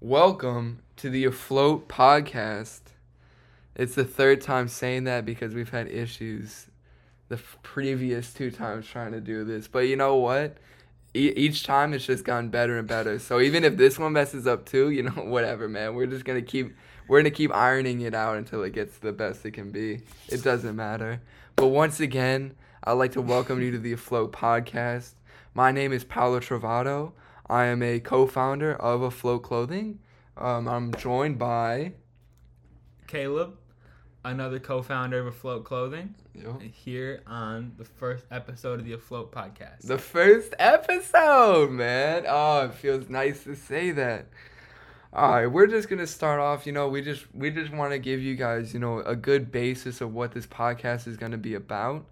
Welcome to the Afloat podcast. It's the third time saying that because we've had issues the f- previous two times trying to do this. But you know what? E- each time it's just gotten better and better. So even if this one messes up too, you know, whatever, man. We're just gonna keep we're gonna keep ironing it out until it gets the best it can be. It doesn't matter. But once again, I'd like to welcome you to the Afloat podcast. My name is Paolo Travato. I am a co-founder of Afloat Clothing. Um, I'm joined by Caleb, another co-founder of Afloat Clothing, Yo. here on the first episode of the Afloat podcast. the first episode, man. Oh, it feels nice to say that. All right, we're just gonna start off. You know, we just we just want to give you guys, you know, a good basis of what this podcast is gonna be about.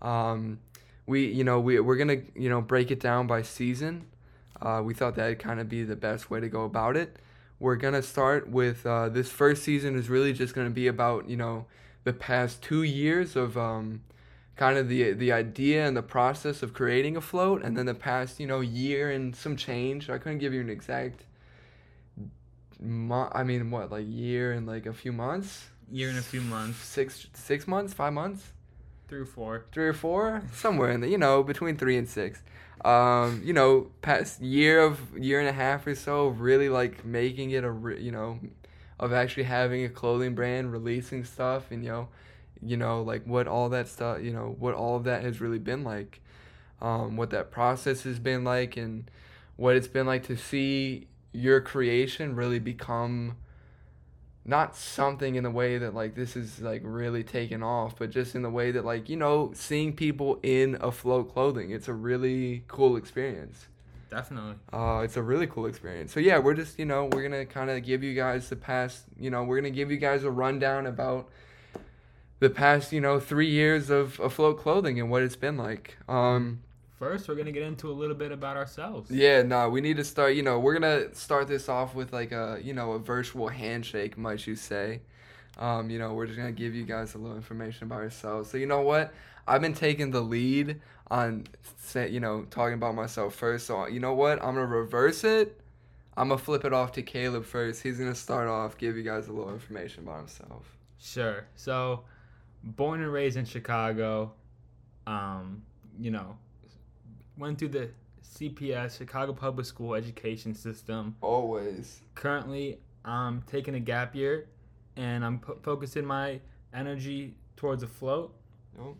Um, we, you know, we we're gonna, you know, break it down by season. Uh, we thought that'd kind of be the best way to go about it. We're gonna start with uh, this first season is really just gonna be about, you know, the past two years of um, kind of the the idea and the process of creating Afloat, and then the past, you know, year and some change. I couldn't give you an exact. Mo- I mean, what like year and like a few months, Year and a few months, six six months, five months through four. three or four, somewhere in the you know between three and six. Um, you know, past year of year and a half or so, really like making it a re- you know, of actually having a clothing brand, releasing stuff, and you know, you know like what all that stuff, you know, what all of that has really been like, um, what that process has been like, and what it's been like to see your creation really become not something in the way that like this is like really taken off, but just in the way that like you know seeing people in Afloat clothing, it's a really cool experience. Definitely. Uh, it's a really cool experience. So yeah, we're just you know we're gonna kind of give you guys the past you know we're gonna give you guys a rundown about the past you know three years of afloat clothing and what it's been like. Um, First, we're gonna get into a little bit about ourselves. yeah, no, we need to start. You know, we're gonna start this off with like a you know a virtual handshake, might you say? Um, you know, we're just gonna give you guys a little information about ourselves. So you know what? I've been taking the lead on, say, you know, talking about myself first. So you know what? I'm gonna reverse it. I'm gonna flip it off to Caleb first. He's gonna start off, give you guys a little information about himself. Sure. So, born and raised in Chicago, um, you know, went through the CPS Chicago Public School education system. Always. Currently, I'm taking a gap year, and I'm po- focusing my energy towards Afloat. Oh,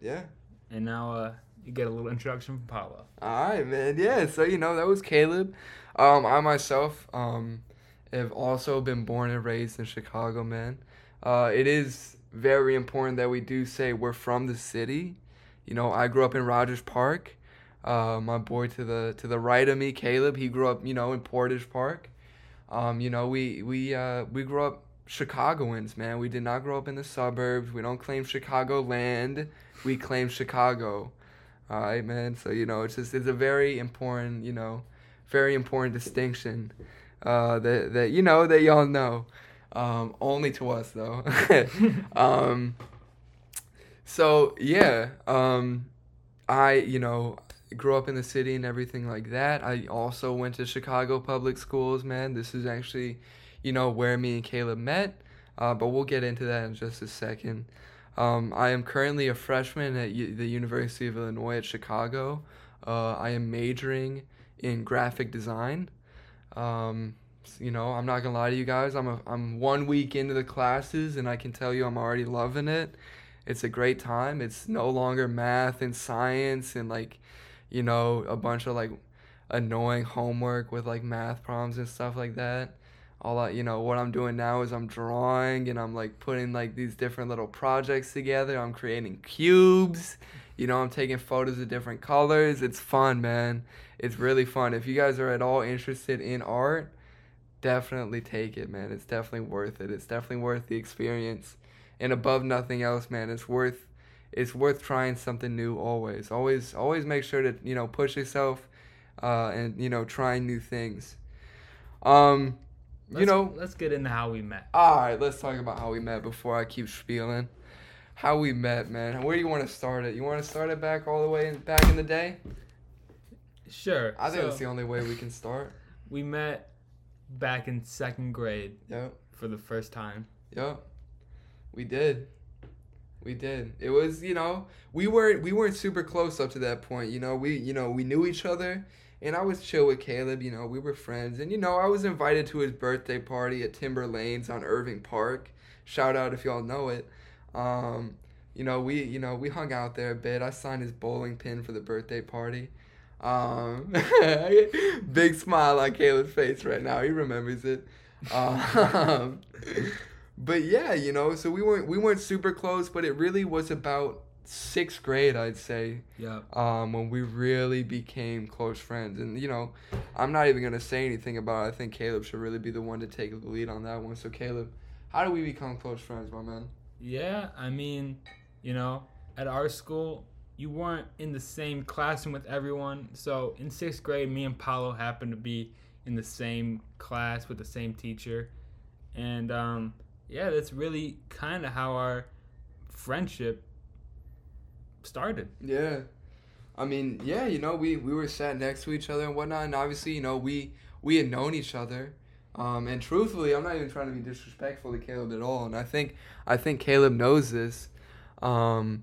yeah. And now, uh, you get a little introduction from Paolo. All right, man. Yeah. So you know that was Caleb. Um, I myself um have also been born and raised in Chicago, man. Uh, it is very important that we do say we're from the city. You know, I grew up in Rogers Park. Uh, my boy to the to the right of me, Caleb, he grew up, you know, in Portage Park. Um, you know, we we uh, we grew up Chicagoans, man. We did not grow up in the suburbs. We don't claim Chicago land. We claim Chicago. All right, man. So you know, it's just it's a very important, you know, very important distinction uh, that that you know that y'all know. Um, only to us though. um, so yeah, um, I you know grew up in the city and everything like that. I also went to Chicago public schools, man. This is actually, you know, where me and Caleb met. Uh, but we'll get into that in just a second. Um, I am currently a freshman at U- the University of Illinois at Chicago. Uh, I am majoring in graphic design. Um, you know, I'm not gonna lie to you guys. I'm a, I'm one week into the classes, and I can tell you I'm already loving it. It's a great time. It's no longer math and science and like, you know, a bunch of like annoying homework with like math problems and stuff like that. All I, you know what i'm doing now is i'm drawing and i'm like putting like these different little projects together. I'm creating cubes. You know i'm taking photos of different colors. It's fun man. It's really fun. If you guys are at all interested in art definitely take it man. It's definitely worth it. It's definitely worth the experience. And above nothing else man it's worth it's worth trying something new always always always make sure to you know push yourself uh, and you know trying new things um you Let's- know let's get into how we met. all right, let's talk about how we met before I keep spieling. How we met, man. Where do you want to start it? You want to start it back all the way in, back in the day? Sure. I think so that's the only way we can start. we met back in second grade Yep. for the first time. Yep. We did. We did. It was, you know, we weren't we weren't super close up to that point. You know, we you know, we knew each other and I was chill with Caleb, you know, we were friends. And you know, I was invited to his birthday party at Timber Lanes on Irving Park. Shout out if y'all know it. Um, you know, we you know, we hung out there a bit. I signed his bowling pin for the birthday party. Um, big smile on Caleb's face right now. He remembers it. Um, but yeah, you know, so we weren't we weren't super close, but it really was about sixth grade, I'd say, Yeah. um, when we really became close friends. And you know, I'm not even gonna say anything about. It. I think Caleb should really be the one to take the lead on that one. So Caleb, how do we become close friends, my man? Yeah, I mean, you know, at our school, you weren't in the same classroom with everyone. So in sixth grade, me and Paolo happened to be in the same class with the same teacher. And um, yeah, that's really kind of how our friendship started. Yeah. I mean, yeah, you know, we, we were sat next to each other and whatnot, and obviously, you know, we we had known each other. Um, and truthfully, I'm not even trying to be disrespectful to Caleb at all. And I think I think Caleb knows this. Um,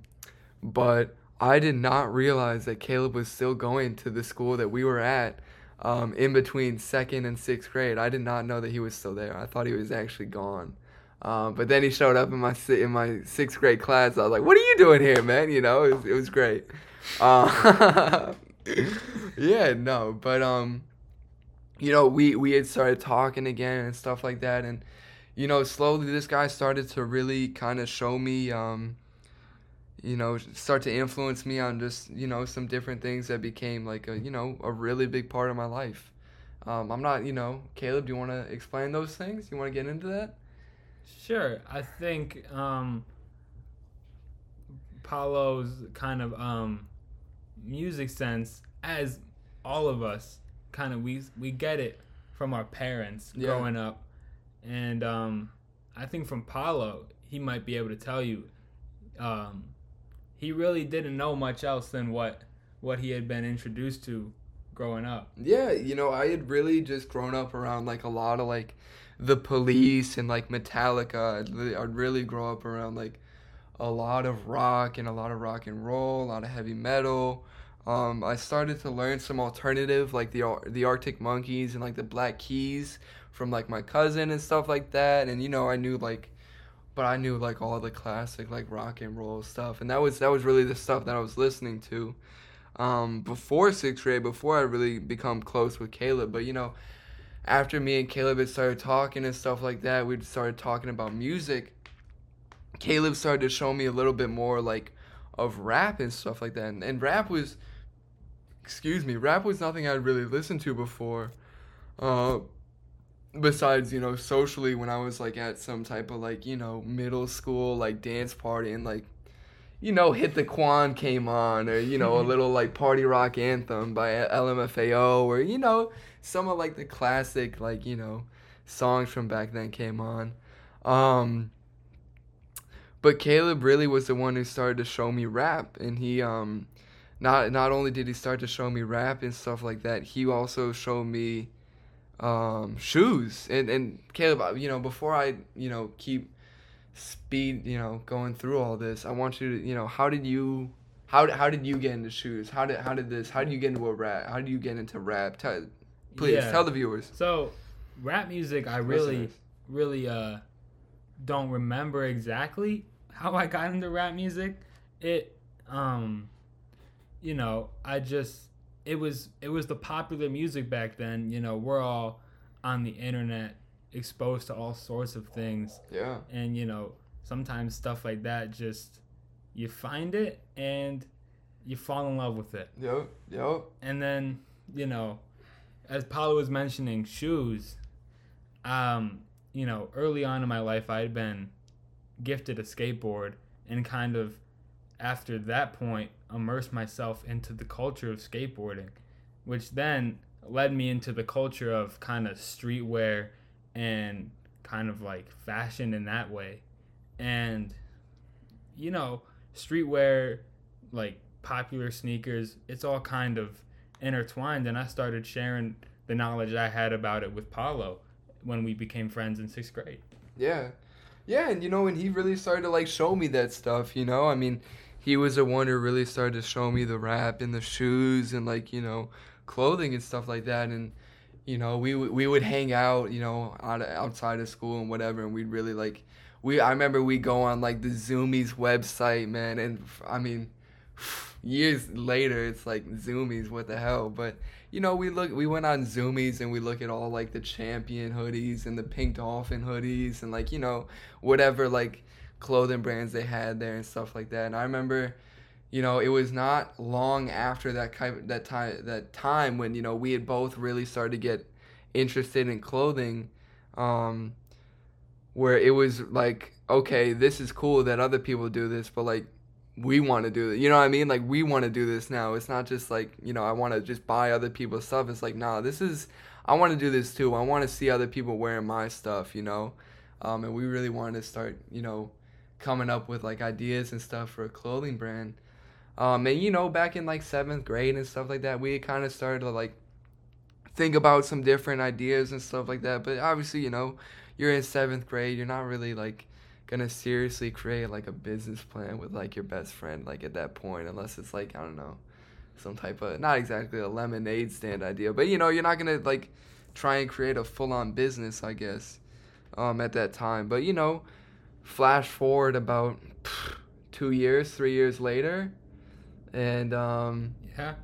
but I did not realize that Caleb was still going to the school that we were at um, in between second and sixth grade. I did not know that he was still there. I thought he was actually gone. Um, but then he showed up in my in my sixth grade class. I was like, "What are you doing here, man?" You know, it was, it was great. Uh, yeah, no, but um, you know, we we had started talking again and stuff like that, and you know, slowly this guy started to really kind of show me, um, you know, start to influence me on just you know some different things that became like a you know a really big part of my life. Um, I'm not, you know, Caleb. Do you want to explain those things? You want to get into that? Sure, I think um, Paolo's kind of um, music sense, as all of us, kind of we we get it from our parents Yeah. growing up, and um, I think from Paolo, he might be able to tell you, um, he really didn't know much else than what what he had been introduced to growing up. Yeah, you know, I had really just grown up around like a lot of like the police and like Metallica. I'd, really- grow up around like a lot of rock and a lot of rock and roll, a lot of heavy metal. Um, I started to learn some alternative like the the Arctic Monkeys and like the Black Keys from like my cousin and stuff like that. And you know, I knew like, but I knew like all the classic like rock and roll stuff, and that was that was really the stuff that I was listening to um, before sixth grade, before I really become close with Caleb. But you know, after me and Caleb had started talking and stuff like that, we started talking about music. Caleb started to show me a little bit more like of rap and stuff like that, and, and rap was, excuse me, rap was nothing I'd really listened to before. Uh, besides you know socially when I was like at some type of like you know middle school like dance party and like you know, Hit the Quan came on, or, you know, a little like party rock anthem by LMFAO, or, you know, some of like the classic, like, you know, songs from back then came on. Um, but Caleb really was the one who started to show me rap, and he, um, not, not only did he start to show me rap and stuff like that, he also showed me, um, shoes. And, and Caleb, you know, before I, you know, keep speed you know going through all this i want you to you know how did you how, how did you get into shoes how did how did this how did you get into a rap how did you get into rap tell, please Yeah. tell the viewers So, rap music, I really, Listeners. really uh, don't remember exactly how I got into rap music. It, um, you know, I just it was it was the popular music back then. You know, we're all on the internet, exposed to all sorts of things, yeah. And you know, sometimes stuff like that just you find it and you fall in love with it. Yep yep and then you know as Paolo was mentioning shoes um you know early on in my life i had been gifted a skateboard and kind of after that point immersed myself into the culture of skateboarding which then led me into the culture of kind of streetwear and kind of like fashion in that way and you know streetwear like popular sneakers it's all kind of intertwined and i started sharing the knowledge i had about it with Paolo when we became friends in sixth grade. Yeah. Yeah, and you know, and he really started to like show me that stuff, you know? I mean, he was the one who really started to show me the rap and the shoes and like, you know, clothing and stuff like that and you know, we we would hang out, you know, out outside of school and whatever and we'd really like we I remember we go on like the Zumiez website, man, and I mean years later it's like Zumiez what the hell? But you know, we look, we went on Zumiez and we look at all like the champion hoodies and the pink dolphin hoodies and like you know whatever like clothing brands they had there and stuff like that. And I remember, you know, it was not long after that kind that time that time when you know we had both really started to get interested in clothing, um, where it was like, okay, this is cool that other people do this, but like we want to do it. You know what I mean? Like we want to do this now. It's not just like, you know, I want to just buy other people's stuff. It's like, nah, this is I want to do this too. I want to see other people wearing my stuff, you know? Um, and we really wanted to start, you know, coming up with like ideas and stuff for a clothing brand. Um, and you know, back in like seventh grade and stuff like that, we kind of started to like think about some different ideas and stuff like that. But obviously, you know, you're in seventh grade, you're not really like gonna seriously create like a business plan with like your best friend like at that point unless it's like i don't know some type of not exactly a lemonade stand idea but you know you're not gonna like try and create a full-on business i guess um, at that time but you know flash forward about two years three years later and um, yeah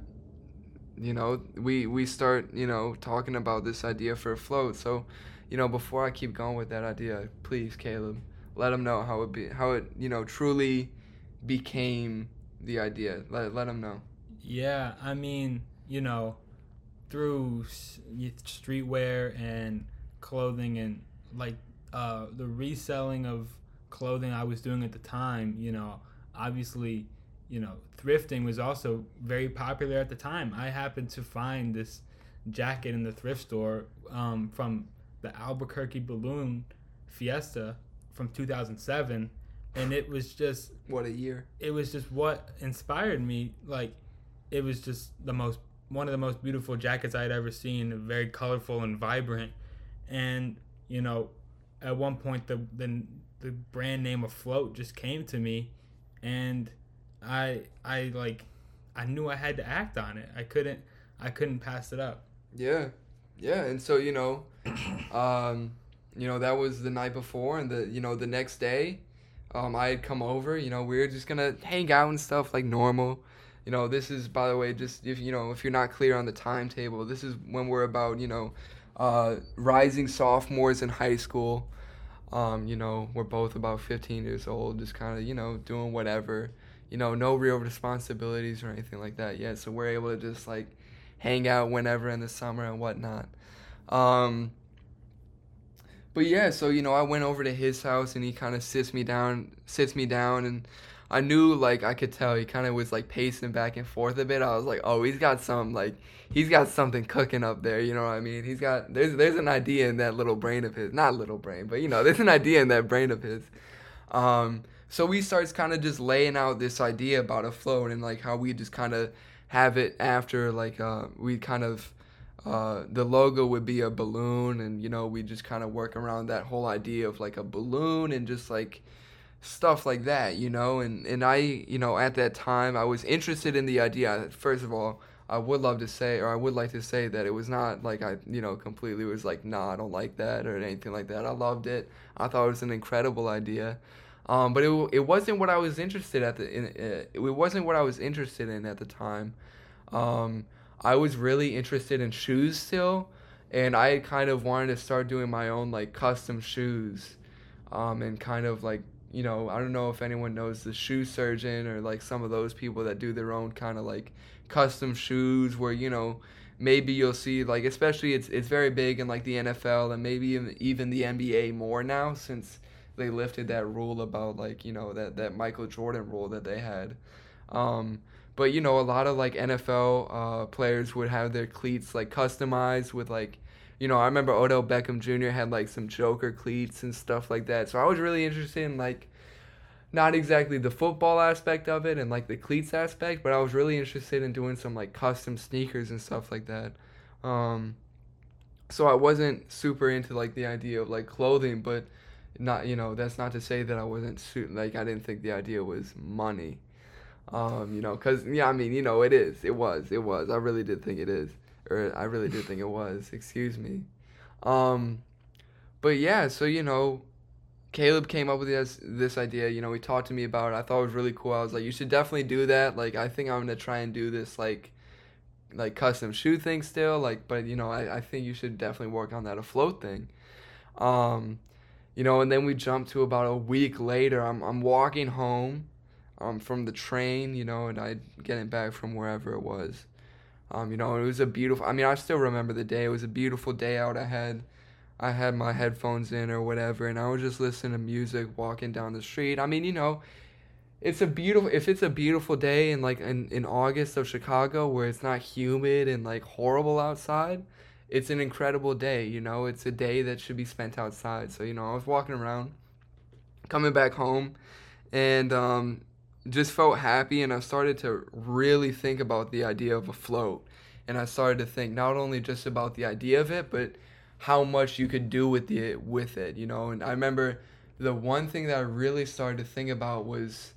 you know we we start you know talking about this idea for Afloat so you know before i keep going with that idea please caleb let them know how it be how it you know truly became the idea. Let let them know. Yeah, I mean, you know, through streetwear and clothing and like uh, the reselling of clothing I was doing at the time, you know, obviously, you know, thrifting was also very popular at the time. I happened to find this jacket in the thrift store um, from the Albuquerque Balloon Fiesta from 2007 and it was just what a year? It was just what inspired me. Like it was just the most one of the most beautiful jackets I had ever seen very colorful and vibrant. And you know at one point the the, the brand name afloat just came to me and i i like i knew i had to act on it. I couldn't i couldn't pass it up. Yeah. Yeah and so you know um you know that was the night before and the you know the next day um, i had come over you know we were just gonna hang out and stuff like normal. You know this is by the way just if you know if you're not clear on the timetable this is when we're about you know uh, rising sophomores in high school. Um, you know we're both about 15 years old just kind of you know doing whatever you know no real responsibilities or anything like that yet so we're able to just like hang out whenever in the summer and whatnot um, but yeah, so you know, I went over to his house and he kind of sits me down, sits me down, and I knew like I could tell he kind of was like pacing back and forth a bit. I was like, oh, he's got some like he's got something cooking up there. You know what I mean? He's got there's there's an idea in that little brain of his, not little brain, but you know, there's an idea in that brain of his. Um, so we starts kind of just laying out this idea about Afloat and like how we just kind of have it after like uh, we kind of uh, the logo would be a balloon and you know we just kind of work around that whole idea of like a balloon and just like stuff like that you know? And and i you know at that time i was interested in the idea. First of all i would love to say or i would like to say that it was not like i you know completely was like nah i don't like that or anything like that. I loved it. I thought it was an incredible idea um, but it, it wasn't what i was interested at the in, uh, it wasn't what i was interested in at the time. Um, I was really interested in shoes still, and I kind of wanted to start doing my own like custom shoes, um, and kind of like you know I don't know if anyone knows the shoe surgeon or like some of those people that do their own kind of like custom shoes where you know maybe you'll see like especially it's it's very big in like the NFL and maybe even, even the NBA more now since they lifted that rule about like you know that that Michael Jordan rule that they had. Um, but you know, a lot of like NFL uh, players would have their cleats like customized with like, you know, I remember Odell Beckham Jr. had like some Joker cleats and stuff like that. So I was really interested in like, not exactly the football aspect of it and like the cleats aspect, but I was really interested in doing some like custom sneakers and stuff like that. Um, so I wasn't super into like the idea of like clothing, but not you know that's not to say that I wasn't su- like I didn't think the idea was money. Um, you know, cause yeah, I mean, you know, it is, it was, it was. I really did think it is, or I really did think it was. Excuse me. Um, but yeah, so you know, Caleb came up with this this idea. You know, he talked to me about it. I thought it was really cool. I was like, you should definitely do that. Like, I think I'm gonna try and do this like like custom shoe thing still. Like, but you know, I, I think you should definitely work on that afloat thing. Um, you know, and then we jump to about a week later. I'm I'm walking home, um, from the train. You know, and I getting back from wherever it was. Um, you know, it was a beautiful. I mean, I still remember the day. It was a beautiful day out I had, I had my headphones in or whatever, and I was just listening to music walking down the street. I mean, you know, it's a beautiful if it's a beautiful day in like in, in August of Chicago where it's not humid and like horrible outside, it's an incredible day, you know. It's a day that should be spent outside. So, you know, I was walking around, coming back home, and um, just felt happy and I started to really think about the idea of Afloat. And I started to think not only just about the idea of it, but how much you could do with it with it, you know. And I remember the one thing that I really started to think about was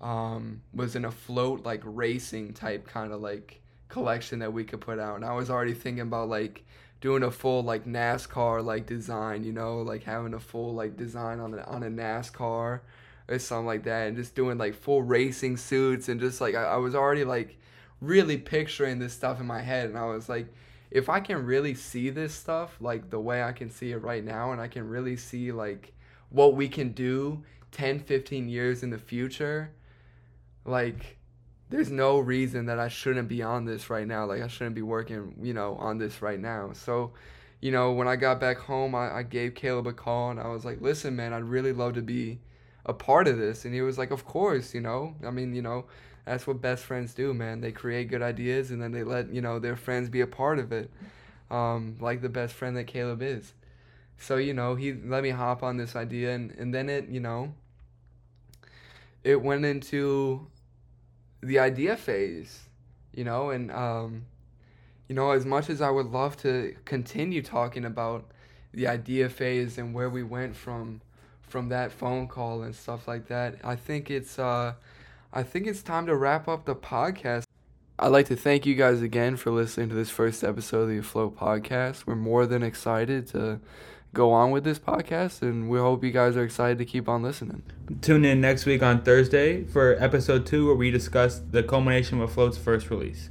um, was an float like racing type kind of like collection that we could put out. And I was already thinking about like doing a full like NASCAR like design, you know, like having a full like design on a on a NASCAR or something like that, and just doing like full racing suits and just like I, I was already like really picturing this stuff in my head, and I was like if I can really see this stuff like the way I can see it right now and I can really see like what we can do 10, 15 years in the future, like there's no reason that I shouldn't be on this right now. Like I shouldn't be working, you know, on this right now. So, you know, when I got back home, I, I gave Caleb a call and I was like, listen, man, I'd really love to be a part of this. And he was like, of course, you know, I mean, you know, that's what best friends do, man. They create good ideas and then they let you know their friends be a part of it, um, like the best friend that Caleb is. So you know he let me hop on this idea and and then it you know. It went into the idea phase, you know, and um, you know as much as I would love to continue talking about the idea phase and where we went from from that phone call and stuff like that, I think it's uh I think it's time to wrap up the podcast. I'd like to thank you guys again for listening to this first episode of the Afloat podcast. We're more than excited to go on with this podcast, and we hope you guys are excited to keep on listening. Tune in next week on Thursday for episode two, where we discuss the culmination of Float's first release.